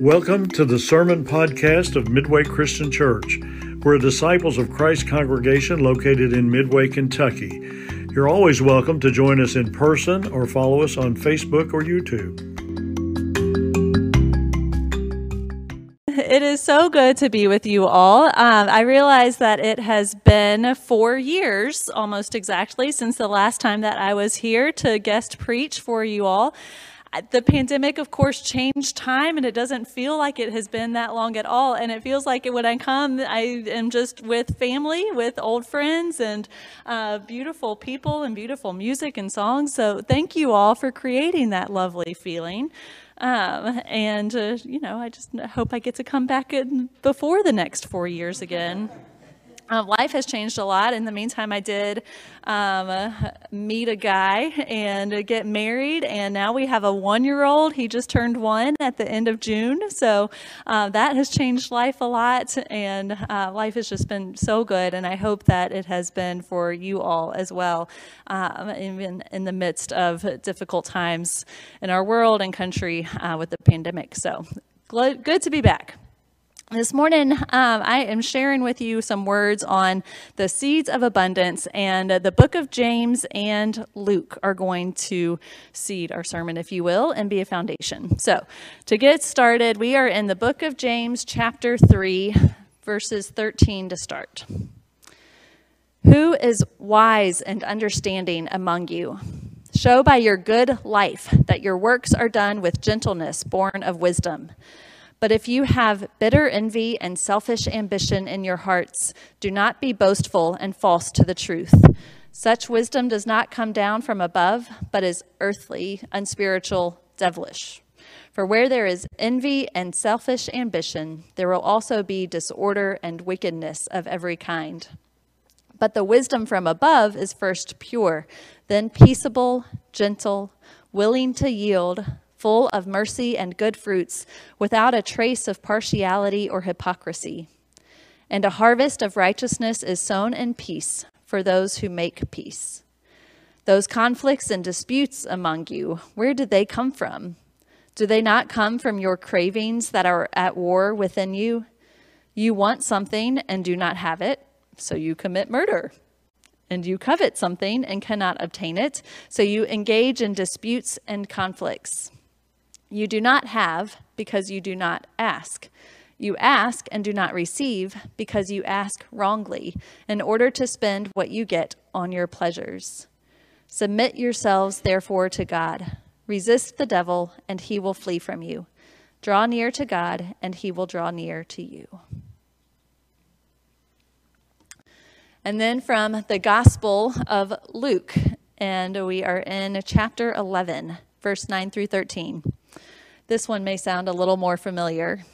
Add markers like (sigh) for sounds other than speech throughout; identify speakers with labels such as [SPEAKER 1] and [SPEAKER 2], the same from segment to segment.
[SPEAKER 1] Welcome to the Sermon Podcast of Midway Christian Church. We're a disciples of Christ congregation located in Midway, Kentucky. You're always welcome to join us in person or follow us on Facebook or YouTube.
[SPEAKER 2] It is so good to be with you all. Um, I realize that it has been four years, almost exactly, since the last time that I was here to guest preach for you all the pandemic, of course, changed time, and it doesn't feel like it has been that long at all. And it feels like when I come, I am just with family, with old friends, and uh, beautiful people, and beautiful music and songs. So thank you all for creating that lovely feeling. Um, and, uh, you know, I just hope I get to come back in before the next four years again. Uh, life has changed a lot. In the meantime, I did um, meet a guy and get married, and now we have a one year old. He just turned one at the end of June. So uh, that has changed life a lot, and uh, life has just been so good. And I hope that it has been for you all as well, um, even in the midst of difficult times in our world and country uh, with the pandemic. So good to be back. This morning, um, I am sharing with you some words on the seeds of abundance, and the book of James and Luke are going to seed our sermon, if you will, and be a foundation. So, to get started, we are in the book of James, chapter 3, verses 13 to start. Who is wise and understanding among you? Show by your good life that your works are done with gentleness, born of wisdom. But if you have bitter envy and selfish ambition in your hearts, do not be boastful and false to the truth. Such wisdom does not come down from above, but is earthly, unspiritual, devilish. For where there is envy and selfish ambition, there will also be disorder and wickedness of every kind. But the wisdom from above is first pure, then peaceable, gentle, willing to yield full of mercy and good fruits, without a trace of partiality or hypocrisy. And a harvest of righteousness is sown in peace for those who make peace. Those conflicts and disputes among you, where did they come from? Do they not come from your cravings that are at war within you? You want something and do not have it, so you commit murder. And you covet something and cannot obtain it, so you engage in disputes and conflicts. You do not have because you do not ask. You ask and do not receive because you ask wrongly, in order to spend what you get on your pleasures. Submit yourselves, therefore, to God. Resist the devil, and he will flee from you. Draw near to God, and he will draw near to you. And then from the Gospel of Luke, and we are in chapter 11, verse 9 through 13. This one may sound a little more familiar.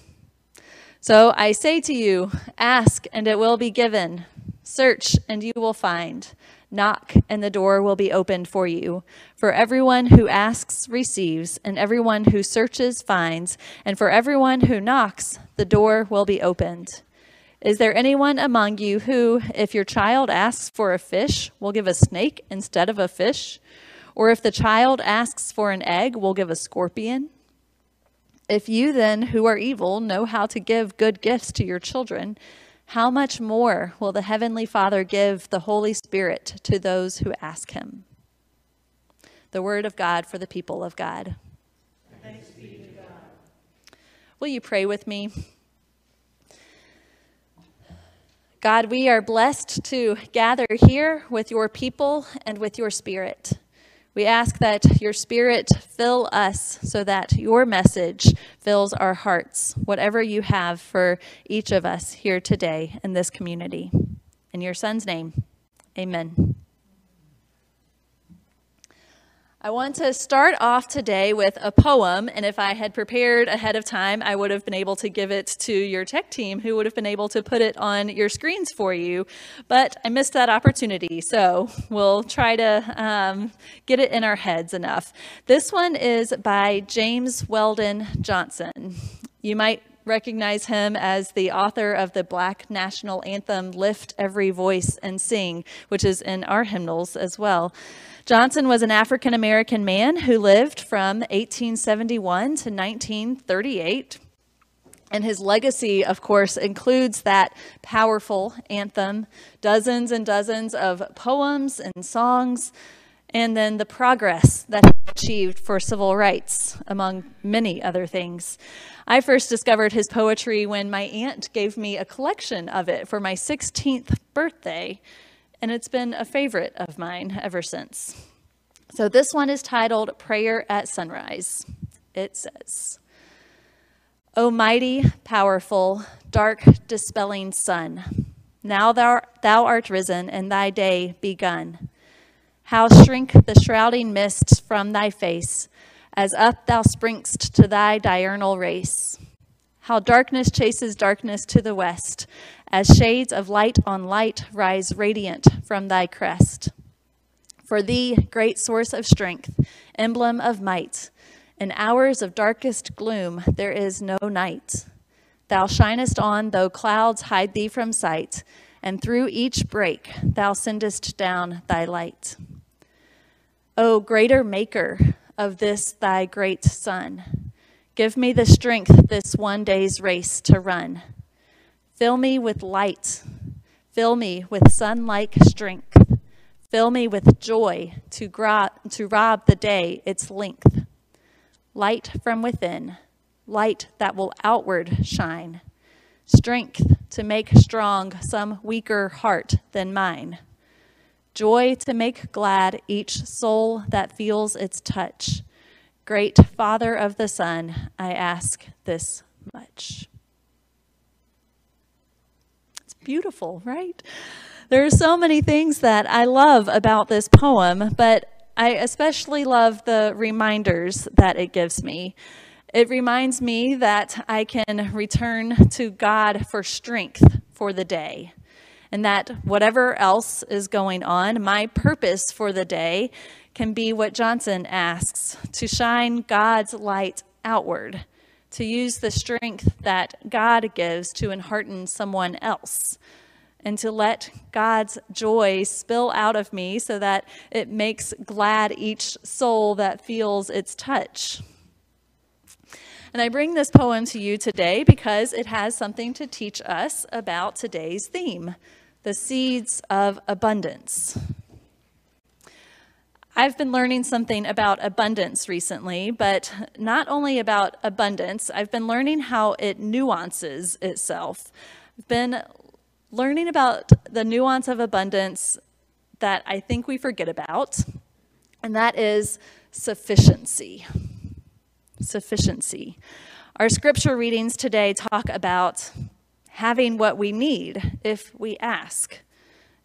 [SPEAKER 2] So I say to you, ask and it will be given. Search and you will find. Knock and the door will be opened for you. For everyone who asks receives, and everyone who searches finds, and for everyone who knocks, the door will be opened. Is there anyone among you who, if your child asks for a fish, will give a snake instead of a fish? Or if the child asks for an egg, will give a scorpion? If you then, who are evil, know how to give good gifts to your children, how much more will the Heavenly Father give the Holy Spirit to those who ask Him? The Word of God for the people of God.
[SPEAKER 3] Thanks be to God.
[SPEAKER 2] Will you pray with me? God, we are blessed to gather here with your people and with your Spirit. We ask that your Spirit fill us so that your message fills our hearts, whatever you have for each of us here today in this community. In your Son's name, amen. I want to start off today with a poem, and if I had prepared ahead of time, I would have been able to give it to your tech team, who would have been able to put it on your screens for you. But I missed that opportunity, so we'll try to um, get it in our heads enough. This one is by James Weldon Johnson. You might recognize him as the author of the Black national anthem, Lift Every Voice and Sing, which is in our hymnals as well. Johnson was an African American man who lived from 1871 to 1938. And his legacy, of course, includes that powerful anthem, dozens and dozens of poems and songs, and then the progress that he achieved for civil rights, among many other things. I first discovered his poetry when my aunt gave me a collection of it for my 16th birthday, and it's been a favorite of mine ever since. So this one is titled Prayer at Sunrise. It says, O mighty, powerful, dark dispelling sun, now thou, thou art risen and thy day begun. How shrink the shrouding mists from thy face, as up thou springst to thy diurnal race. How darkness chases darkness to the west, as shades of light on light rise radiant from thy crest. For thee, great source of strength, emblem of might, in hours of darkest gloom, there is no night. Thou shinest on, though clouds hide thee from sight, and through each break thou sendest down thy light. O greater maker of this thy great sun, give me the strength this one day's race to run. Fill me with light, fill me with sun-like strength, fill me with joy to, to rob the day its length. Light from within, light that will outward shine, strength to make strong some weaker heart than mine, joy to make glad each soul that feels its touch. Great Father of the Sun, I ask this much. Beautiful, right? There are so many things that I love about this poem, but I especially love the reminders that it gives me. It reminds me that I can return to God for strength for the day, and that whatever else is going on, my purpose for the day can be what Johnson asks to shine God's light outward, to use the strength that God gives to enhearten someone else and to let God's joy spill out of me so that it makes glad each soul that feels its touch. And I bring this poem to you today because it has something to teach us about today's theme the seeds of abundance. I've been learning something about abundance recently, but not only about abundance, I've been learning how it nuances itself. I've been learning about the nuance of abundance that I think we forget about, and that is sufficiency. Sufficiency. Our scripture readings today talk about having what we need if we ask.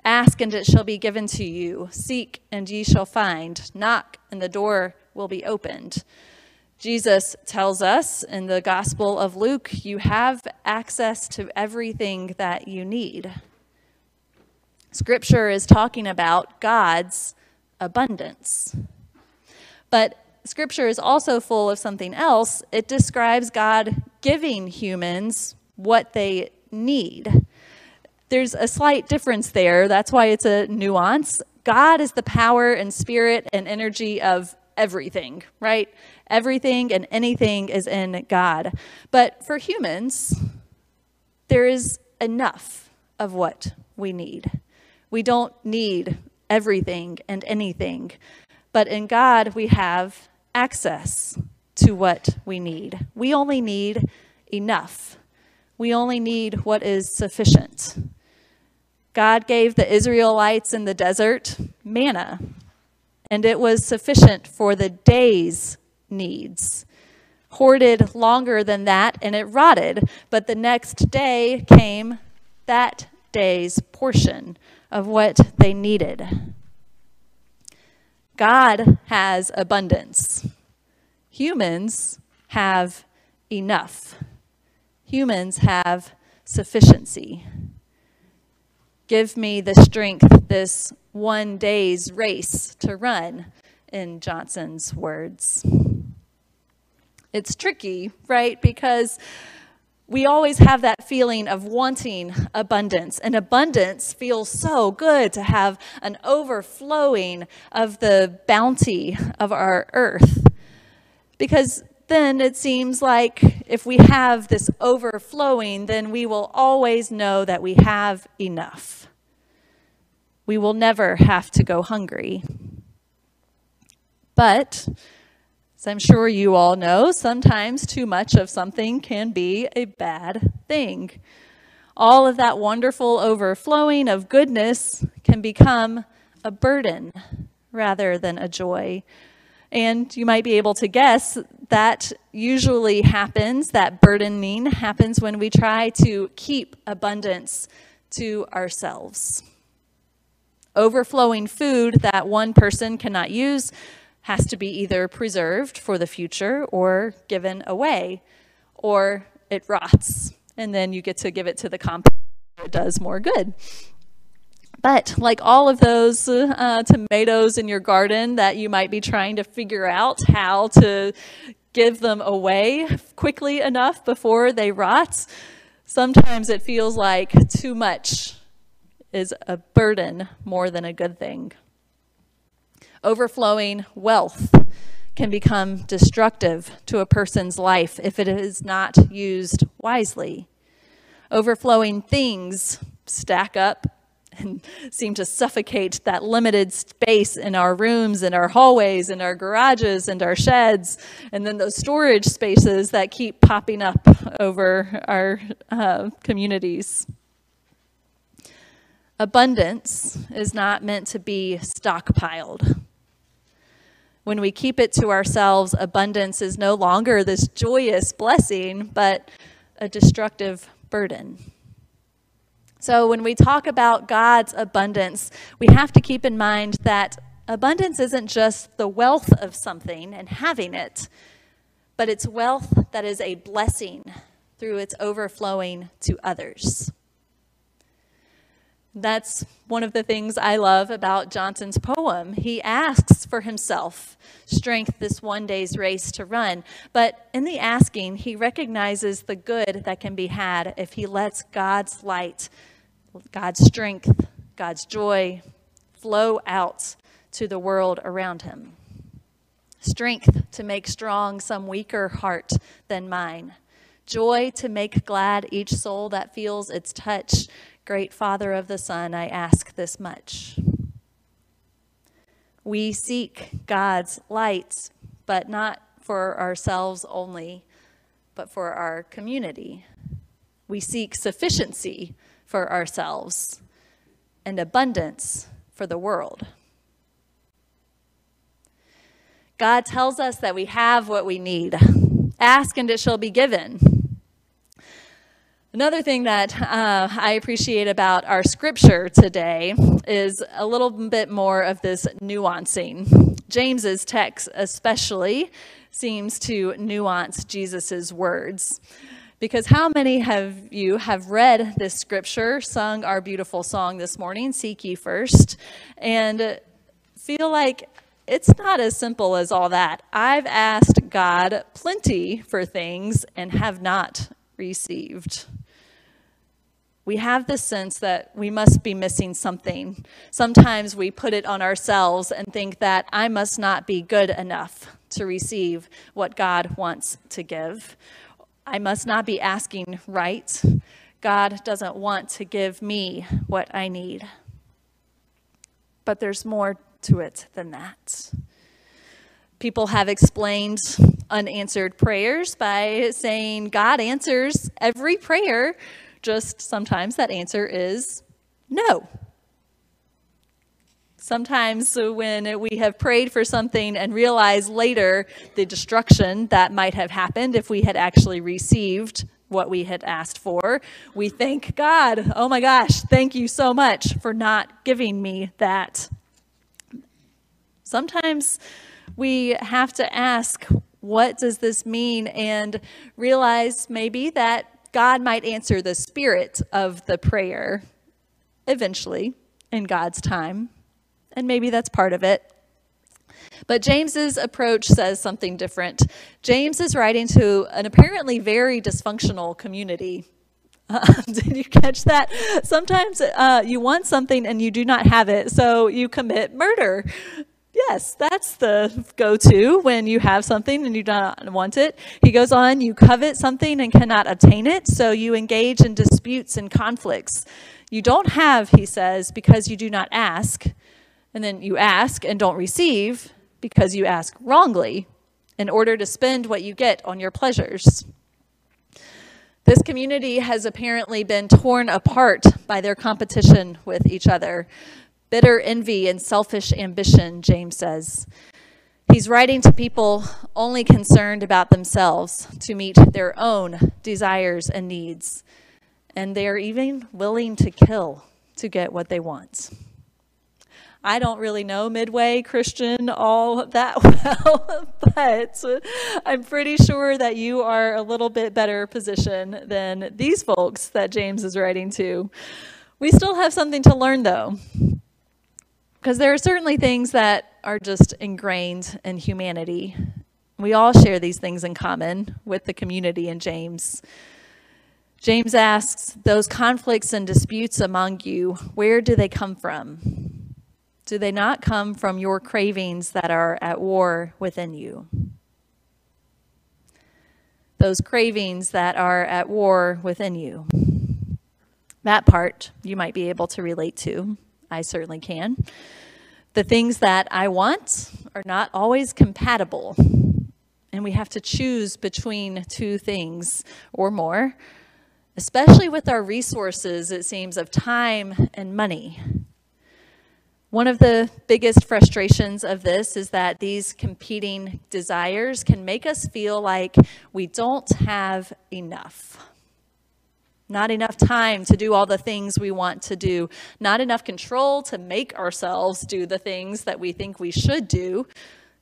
[SPEAKER 2] Ask and it shall be given to you. Seek and ye shall find. Knock and the door will be opened. Jesus tells us in the Gospel of Luke, you have access to everything that you need. Scripture is talking about God's abundance. But Scripture is also full of something else. It describes God giving humans what they need. There's a slight difference there. That's why it's a nuance. God is the power and spirit and energy of everything, right? Everything and anything is in God. But for humans, there is enough of what we need. We don't need everything and anything, but in God, we have access to what we need. We only need enough. We only need what is sufficient. God gave the Israelites in the desert manna, and it was sufficient for the day's needs. Hoarded longer than that, and it rotted, but the next day came that day's portion of what they needed. God has abundance. Humans have enough. Humans have sufficiency. Give me the strength this one day's race to run, in Johnson's words. It's tricky, right? Because we always have that feeling of wanting abundance, and abundance feels so good to have an overflowing of the bounty of our earth. Because then it seems like if we have this overflowing, then we will always know that we have enough. We will never have to go hungry. But, as I'm sure you all know, sometimes too much of something can be a bad thing. All of that wonderful overflowing of goodness can become a burden rather than a joy. And you might be able to guess that usually happens, that burdening happens when we try to keep abundance to ourselves. Overflowing food that one person cannot use has to be either preserved for the future or given away, or it rots, and then you get to give it to the compost. It does more good. But like all of those uh, tomatoes in your garden that you might be trying to figure out how to give them away quickly enough before they rot, sometimes it feels like too much is a burden more than a good thing. Overflowing wealth can become destructive to a person's life if it is not used wisely. Overflowing things stack up and (laughs) seem to suffocate that limited space in our rooms and our hallways and our garages and our sheds and then those storage spaces that keep popping up over our uh, communities. Abundance is not meant to be stockpiled. When we keep it to ourselves abundance is no longer this joyous blessing but a destructive burden so, when we talk about God's abundance, we have to keep in mind that abundance isn't just the wealth of something and having it, but it's wealth that is a blessing through its overflowing to others. That's one of the things I love about Johnson's poem. He asks for himself strength this one day's race to run, but in the asking, he recognizes the good that can be had if he lets God's light God's strength, God's joy flow out to the world around him. Strength to make strong some weaker heart than mine. Joy to make glad each soul that feels its touch. Great Father of the Sun, I ask this much. We seek God's light, but not for ourselves only, but for our community. We seek sufficiency for ourselves and abundance for the world. God tells us that we have what we need. Ask and it shall be given. Another thing that uh, I appreciate about our scripture today is a little bit more of this nuancing. James's text, especially, seems to nuance Jesus's words. Because how many have you have read this scripture, sung our beautiful song this morning, Seek Ye First, and feel like it's not as simple as all that. I've asked God plenty for things and have not received. We have this sense that we must be missing something. Sometimes we put it on ourselves and think that I must not be good enough to receive what God wants to give. I must not be asking right. God doesn't want to give me what I need. But there's more to it than that. People have explained unanswered prayers by saying God answers every prayer, just sometimes that answer is no. Sometimes uh, when we have prayed for something and realize later the destruction that might have happened if we had actually received what we had asked for, we thank God, oh my gosh, thank you so much for not giving me that. Sometimes we have to ask, what does this mean? And realize maybe that God might answer the spirit of the prayer eventually in God's time and maybe that's part of it. But James's approach says something different. James is writing to an apparently very dysfunctional community. Uh, (laughs) did you catch that? Sometimes uh, you want something and you do not have it, so you commit murder. Yes, that's the go to when you have something and you do not want it. He goes on, you covet something and cannot obtain it, so you engage in disputes and conflicts. You don't have, he says, because you do not ask. And then you ask and don't receive because you ask wrongly in order to spend what you get on your pleasures. This community has apparently been torn apart by their competition with each other. Bitter envy and selfish ambition, James says. He's writing to people only concerned about themselves to meet their own desires and needs. And they're even willing to kill to get what they want. I don't really know Midway Christian all that (laughs) well, but I'm pretty sure that you are a little bit better position than these folks that James is writing to. We still have something to learn though, because there are certainly things that are just ingrained in humanity. We all share these things in common with the community in James. James asks, those conflicts and disputes among you, where do they come from? Do they not come from your cravings that are at war within you? Those cravings that are at war within you. That part you might be able to relate to. I certainly can. The things that I want are not always compatible, and we have to choose between two things or more, especially with our resources, it seems, of time and money. One of the biggest frustrations of this is that these competing desires can make us feel like we don't have enough. Not enough time to do all the things we want to do. Not enough control to make ourselves do the things that we think we should do.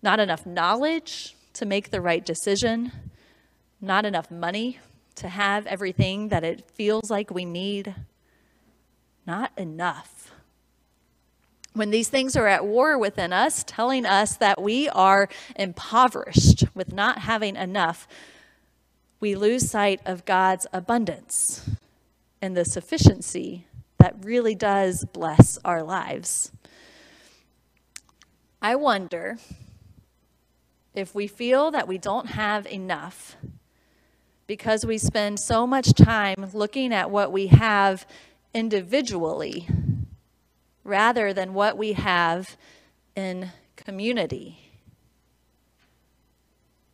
[SPEAKER 2] Not enough knowledge to make the right decision. Not enough money to have everything that it feels like we need. Not enough when these things are at war within us, telling us that we are impoverished with not having enough, we lose sight of God's abundance and the sufficiency that really does bless our lives. I wonder if we feel that we don't have enough because we spend so much time looking at what we have individually rather than what we have in community.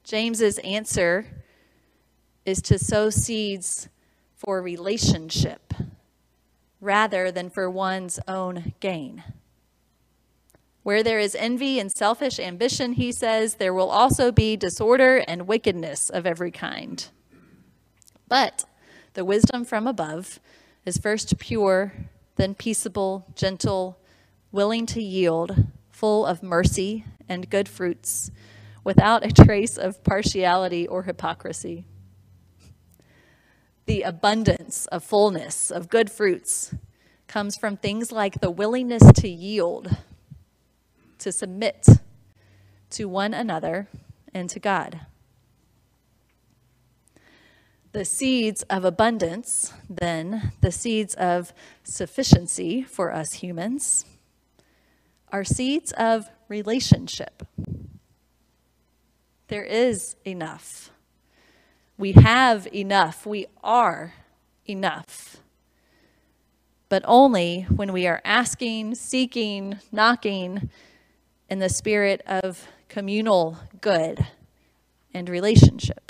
[SPEAKER 2] James's answer is to sow seeds for relationship rather than for one's own gain. Where there is envy and selfish ambition, he says, there will also be disorder and wickedness of every kind. But the wisdom from above is first pure, then peaceable, gentle, willing to yield, full of mercy and good fruits, without a trace of partiality or hypocrisy. The abundance of fullness of good fruits comes from things like the willingness to yield, to submit to one another and to God. The seeds of abundance, then, the seeds of sufficiency for us humans, are seeds of relationship. There is enough. We have enough. We are enough. But only when we are asking, seeking, knocking in the spirit of communal good and relationship.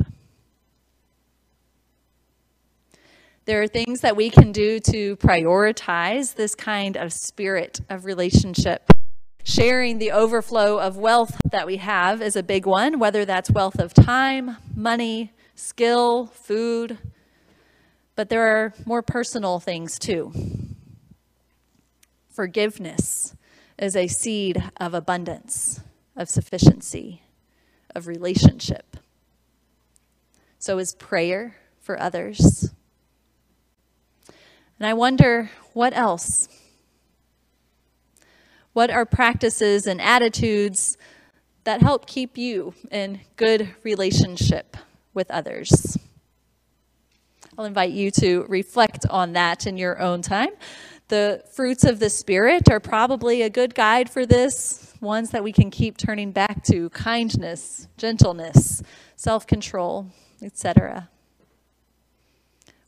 [SPEAKER 2] There are things that we can do to prioritize this kind of spirit of relationship. Sharing the overflow of wealth that we have is a big one, whether that's wealth of time, money, skill, food. But there are more personal things too. Forgiveness is a seed of abundance, of sufficiency, of relationship. So is prayer for others. And I wonder what else? What are practices and attitudes that help keep you in good relationship with others? I'll invite you to reflect on that in your own time. The fruits of the Spirit are probably a good guide for this, ones that we can keep turning back to kindness, gentleness, self control, etc.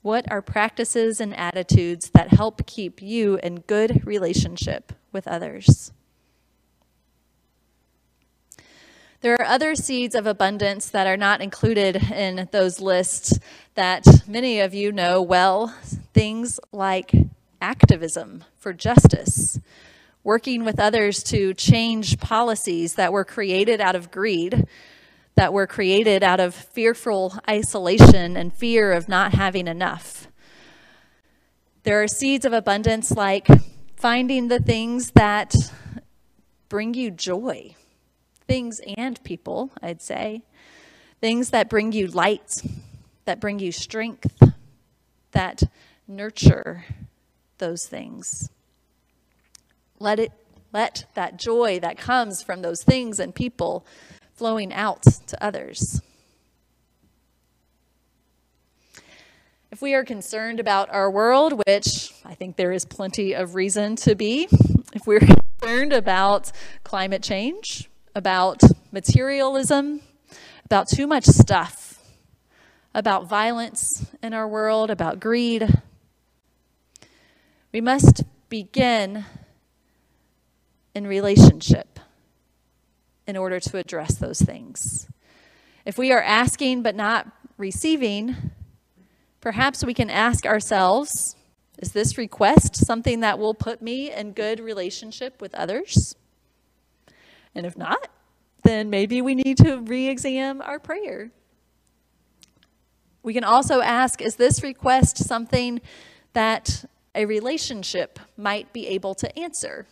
[SPEAKER 2] What are practices and attitudes that help keep you in good relationship with others? There are other seeds of abundance that are not included in those lists that many of you know well. Things like activism for justice, working with others to change policies that were created out of greed, that were created out of fearful isolation and fear of not having enough. There are seeds of abundance like finding the things that bring you joy things and people, I'd say. Things that bring you light, that bring you strength, that nurture those things. Let it let that joy that comes from those things and people flowing out to others. If we are concerned about our world, which I think there is plenty of reason to be, if we're concerned about climate change, about materialism, about too much stuff, about violence in our world, about greed. We must begin in relationship in order to address those things. If we are asking but not receiving, perhaps we can ask ourselves is this request something that will put me in good relationship with others? And if not, then maybe we need to re examine our prayer. We can also ask Is this request something that a relationship might be able to answer?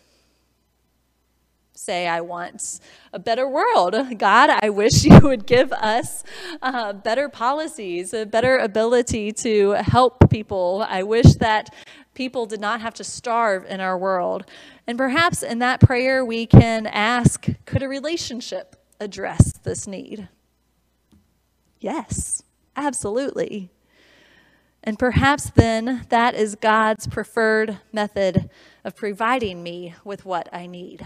[SPEAKER 2] Say, I want a better world. (laughs) God, I wish (laughs) you would give us uh, better policies, a better ability to help people. I wish that people did not have to starve in our world. And perhaps in that prayer, we can ask could a relationship address this need? Yes, absolutely. And perhaps then that is God's preferred method of providing me with what I need.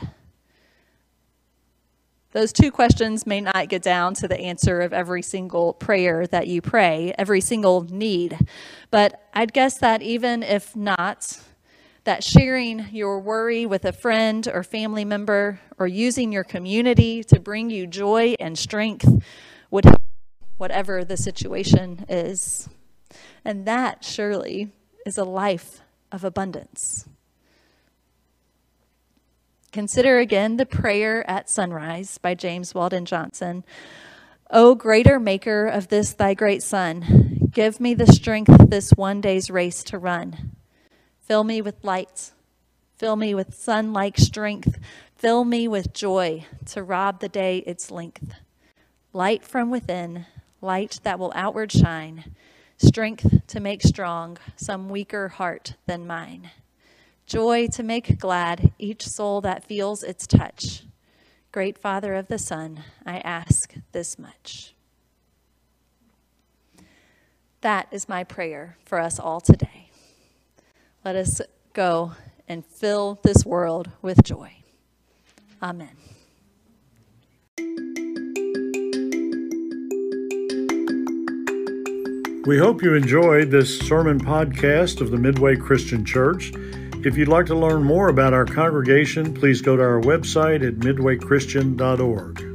[SPEAKER 2] Those two questions may not get down to the answer of every single prayer that you pray, every single need. But I'd guess that even if not, that sharing your worry with a friend or family member or using your community to bring you joy and strength would help whatever the situation is. And that surely is a life of abundance. Consider again the prayer at sunrise by James Weldon Johnson. O greater maker of this thy great sun, give me the strength this one day's race to run. Fill me with light. Fill me with sun like strength. Fill me with joy to rob the day its length. Light from within, light that will outward shine, strength to make strong some weaker heart than mine joy to make glad each soul that feels its touch. Great Father of the Sun, I ask this much. That is my prayer for us all today. Let us go and fill this world with joy. Amen.
[SPEAKER 1] We hope you enjoyed this sermon podcast of the Midway Christian Church. If you'd like to learn more about our congregation, please go to our website at midwaychristian.org.